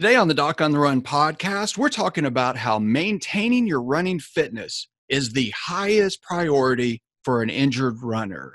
Today on the Doc on the Run podcast, we're talking about how maintaining your running fitness is the highest priority for an injured runner.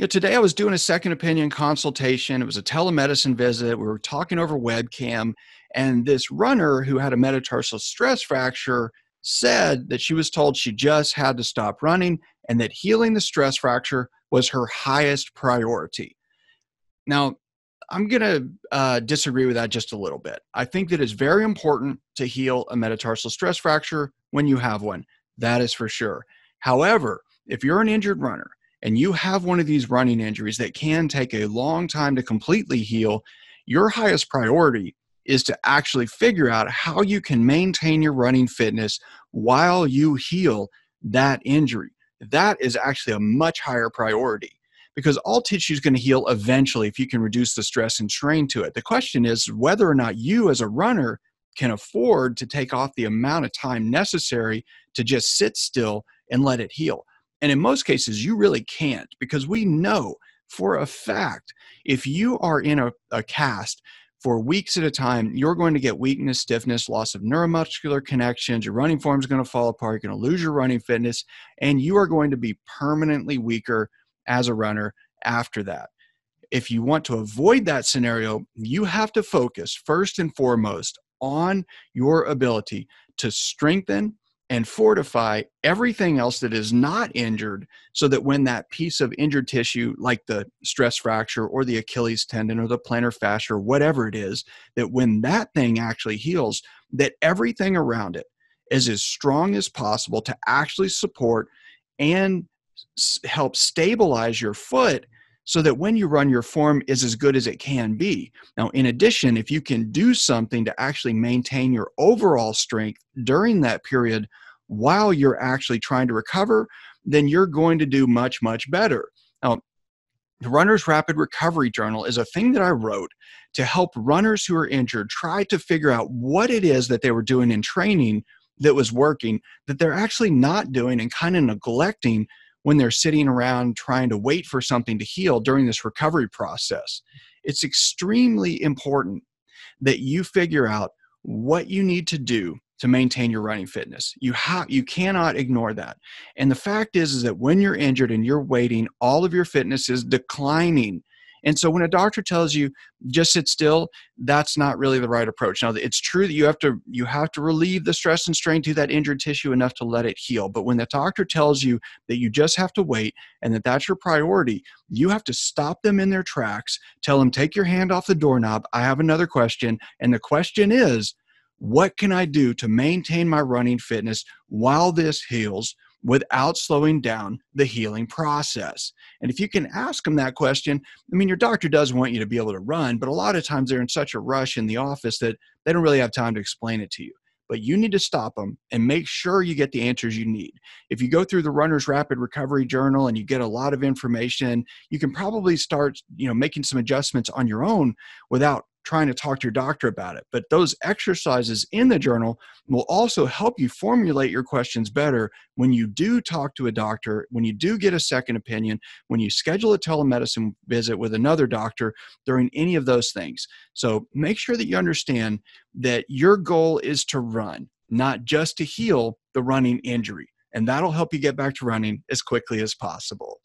You know, today I was doing a second opinion consultation. It was a telemedicine visit. We were talking over webcam, and this runner who had a metatarsal stress fracture said that she was told she just had to stop running and that healing the stress fracture was her highest priority. Now, I'm going to uh, disagree with that just a little bit. I think that it's very important to heal a metatarsal stress fracture when you have one. That is for sure. However, if you're an injured runner and you have one of these running injuries that can take a long time to completely heal, your highest priority is to actually figure out how you can maintain your running fitness while you heal that injury. That is actually a much higher priority because all tissue is going to heal eventually if you can reduce the stress and strain to it. The question is whether or not you, as a runner, can afford to take off the amount of time necessary to just sit still and let it heal. And in most cases, you really can't because we know for a fact if you are in a, a cast for weeks at a time, you're going to get weakness, stiffness, loss of neuromuscular connections. Your running form is going to fall apart. You're going to lose your running fitness, and you are going to be permanently weaker as a runner after that. If you want to avoid that scenario, you have to focus first and foremost on your ability to strengthen and fortify everything else that is not injured so that when that piece of injured tissue like the stress fracture or the achilles tendon or the plantar fascia or whatever it is that when that thing actually heals that everything around it is as strong as possible to actually support and help stabilize your foot so that when you run your form is as good as it can be. Now, in addition, if you can do something to actually maintain your overall strength during that period while you're actually trying to recover, then you're going to do much, much better. Now, the Runner's Rapid Recovery Journal is a thing that I wrote to help runners who are injured try to figure out what it is that they were doing in training that was working that they're actually not doing and kind of neglecting when they're sitting around trying to wait for something to heal during this recovery process. It's extremely important that you figure out what you need to do to maintain your running fitness. You have you cannot ignore that. And the fact is is that when you're injured and you're waiting, all of your fitness is declining and so when a doctor tells you just sit still, that's not really the right approach. Now it's true that you have to you have to relieve the stress and strain to that injured tissue enough to let it heal. But when the doctor tells you that you just have to wait and that that's your priority, you have to stop them in their tracks, tell them take your hand off the doorknob. I have another question, and the question is what can I do to maintain my running fitness while this heals? without slowing down the healing process? And if you can ask them that question, I mean, your doctor does want you to be able to run, but a lot of times they're in such a rush in the office that they don't really have time to explain it to you. But you need to stop them and make sure you get the answers you need. If you go through the Runner's Rapid Recovery Journal and you get a lot of information, you can probably start, you know, making some adjustments on your own without trying to talk to your doctor about it. But those exercises in the journal will also help you formulate your questions better when you do talk to a doctor, when you do get a second opinion, when you schedule a telemedicine visit with another doctor during any of those things. So make sure that you understand that your goal is to run, not just to heal the running injury. And that'll help you get back to running as quickly as possible.